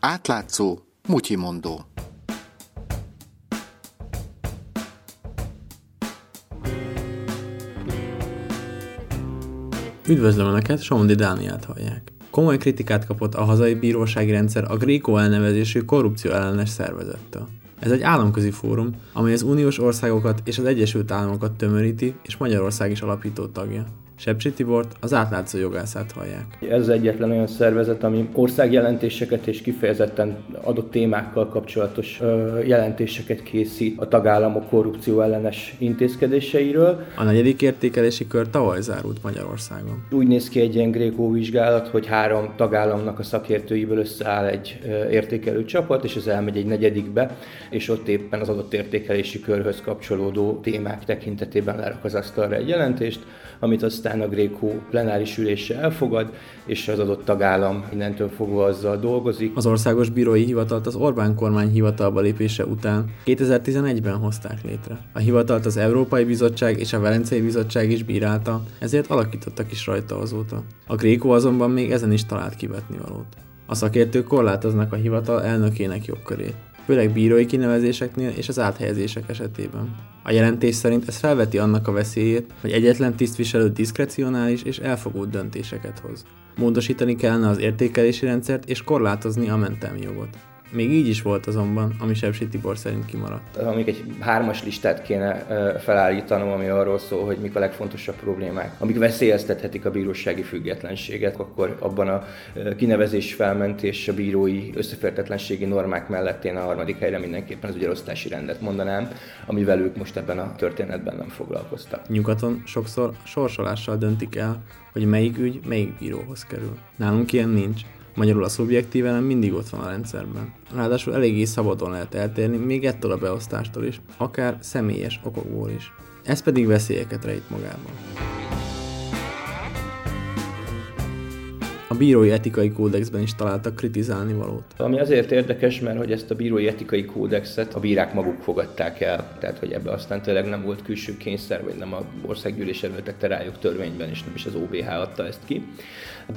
Átlátszó, mutyimondó. Üdvözlöm Önöket, Somondi Dániát hallják. Komoly kritikát kapott a hazai bírósági rendszer a Gréko elnevezésű korrupció ellenes szervezettől. Ez egy államközi fórum, amely az uniós országokat és az Egyesült Államokat tömöríti, és Magyarország is alapító tagja. Sepsi Tibort, az átlátszó jogászát hallják. Ez egyetlen olyan szervezet, ami országjelentéseket és kifejezetten adott témákkal kapcsolatos jelentéseket készít a tagállamok korrupció ellenes intézkedéseiről. A negyedik értékelési kör tavaly zárult Magyarországon. Úgy néz ki egy ilyen grékó vizsgálat, hogy három tagállamnak a szakértőiből összeáll egy értékelő csapat, és ez elmegy egy negyedikbe, és ott éppen az adott értékelési körhöz kapcsolódó témák tekintetében lerak az asztalra egy jelentést, amit aztán a Grékó plenáris ülése elfogad, és az adott tagállam innentől fogva azzal dolgozik. Az Országos Bírói Hivatalt az Orbán kormány hivatalba lépése után 2011-ben hozták létre. A hivatalt az Európai Bizottság és a Velencei Bizottság is bírálta, ezért alakítottak is rajta azóta. A Grékó azonban még ezen is talált kivetni valót. A szakértők korlátoznak a hivatal elnökének jogkörét főleg bírói kinevezéseknél és az áthelyezések esetében. A jelentés szerint ez felveti annak a veszélyét, hogy egyetlen tisztviselő diszkrecionális és elfogult döntéseket hoz. Módosítani kellene az értékelési rendszert és korlátozni a mentelmi jogot. Még így is volt azonban, ami Sepsi Tibor szerint kimaradt. Amíg egy hármas listát kéne felállítanom, ami arról szól, hogy mik a legfontosabb problémák, amik veszélyeztethetik a bírósági függetlenséget, akkor abban a kinevezés felmentés a bírói összefértetlenségi normák mellett én a harmadik helyre mindenképpen az ügyelosztási rendet mondanám, amivel ők most ebben a történetben nem foglalkoztak. Nyugaton sokszor sorsolással döntik el, hogy melyik ügy melyik bíróhoz kerül. Nálunk ilyen nincs, Magyarul a szubjektív elem mindig ott van a rendszerben. Ráadásul eléggé szabadon lehet eltérni, még ettől a beosztástól is, akár személyes okokból is. Ez pedig veszélyeket rejt magában. Bírói etikai kódexben is találtak kritizálni valót. Ami azért érdekes, mert hogy ezt a bírói etikai kódexet a bírák maguk fogadták el, tehát hogy ebbe aztán tényleg nem volt külső kényszer, vagy nem a országgyűlés erőltette rájuk törvényben, és nem is az OBH adta ezt ki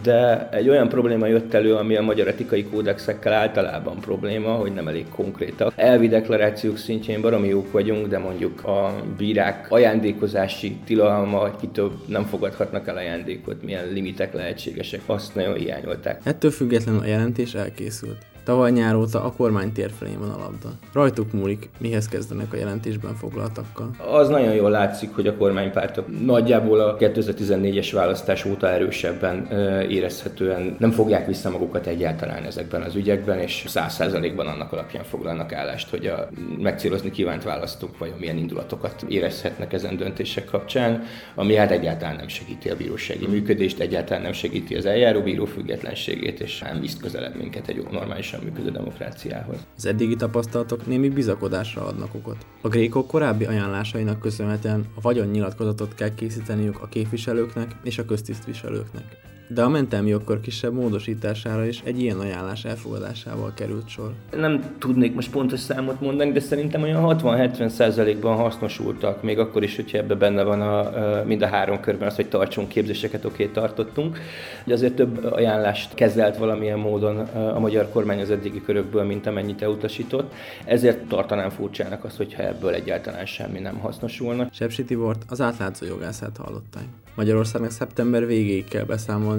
de egy olyan probléma jött elő, ami a magyar etikai kódexekkel általában probléma, hogy nem elég konkrétak. Elvi deklarációk szintjén baromi jók vagyunk, de mondjuk a bírák ajándékozási tilalma, hogy kitől nem fogadhatnak el ajándékot, milyen limitek lehetségesek, azt nagyon hiányolták. Ettől függetlenül a jelentés elkészült. Tavaly nyár óta a kormány tér van a labda. Rajtuk múlik, mihez kezdenek a jelentésben foglaltakkal. Az nagyon jól látszik, hogy a kormánypártok nagyjából a 2014-es választás óta erősebben érezhetően nem fogják vissza magukat egyáltalán ezekben az ügyekben, és száz százalékban annak alapján foglalnak állást, hogy a megcélozni kívánt választók vajon milyen indulatokat érezhetnek ezen döntések kapcsán, ami hát egyáltalán nem segíti a bírósági működést, egyáltalán nem segíti az eljáró függetlenségét, és nem visz közelebb minket egy normális működő demokráciához. Az eddigi tapasztalatok némi bizakodásra adnak okot. A grékok korábbi ajánlásainak köszönhetően a vagyonnyilatkozatot kell készíteniük a képviselőknek és a köztisztviselőknek de a mentelmi jogkör kisebb módosítására is egy ilyen ajánlás elfogadásával került sor. Nem tudnék most pontos számot mondani, de szerintem olyan 60-70 százalékban hasznosultak, még akkor is, hogyha ebbe benne van a, mind a három körben az, hogy tartsunk képzéseket, oké, okay, tartottunk. De azért több ajánlást kezelt valamilyen módon a magyar kormány az eddigi körökből, mint amennyit elutasított. Ezért tartanám furcsának azt, hogyha ebből egyáltalán semmi nem hasznosulna. Sepsi Tibort az átlátszó jogászát hallották. Magyarországnak szeptember végéig kell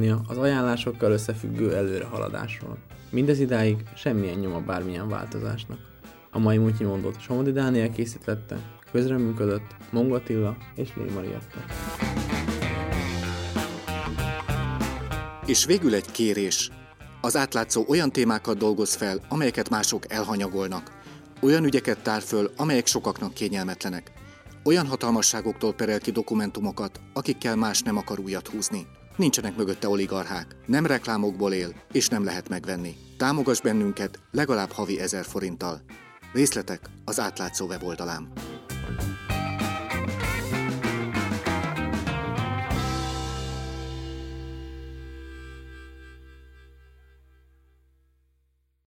beszámolnia az ajánlásokkal összefüggő előrehaladásról. Mindez idáig semmilyen nyoma bármilyen változásnak. A mai Mutyi mondott Somodi Dániel készítette, közreműködött Mongatilla és Lé. És végül egy kérés. Az átlátszó olyan témákat dolgoz fel, amelyeket mások elhanyagolnak. Olyan ügyeket tár föl, amelyek sokaknak kényelmetlenek. Olyan hatalmasságoktól perel ki dokumentumokat, akikkel más nem akar újat húzni. Nincsenek mögötte oligarchák, nem reklámokból él, és nem lehet megvenni. Támogass bennünket legalább havi ezer forinttal. Részletek az átlátszó weboldalán.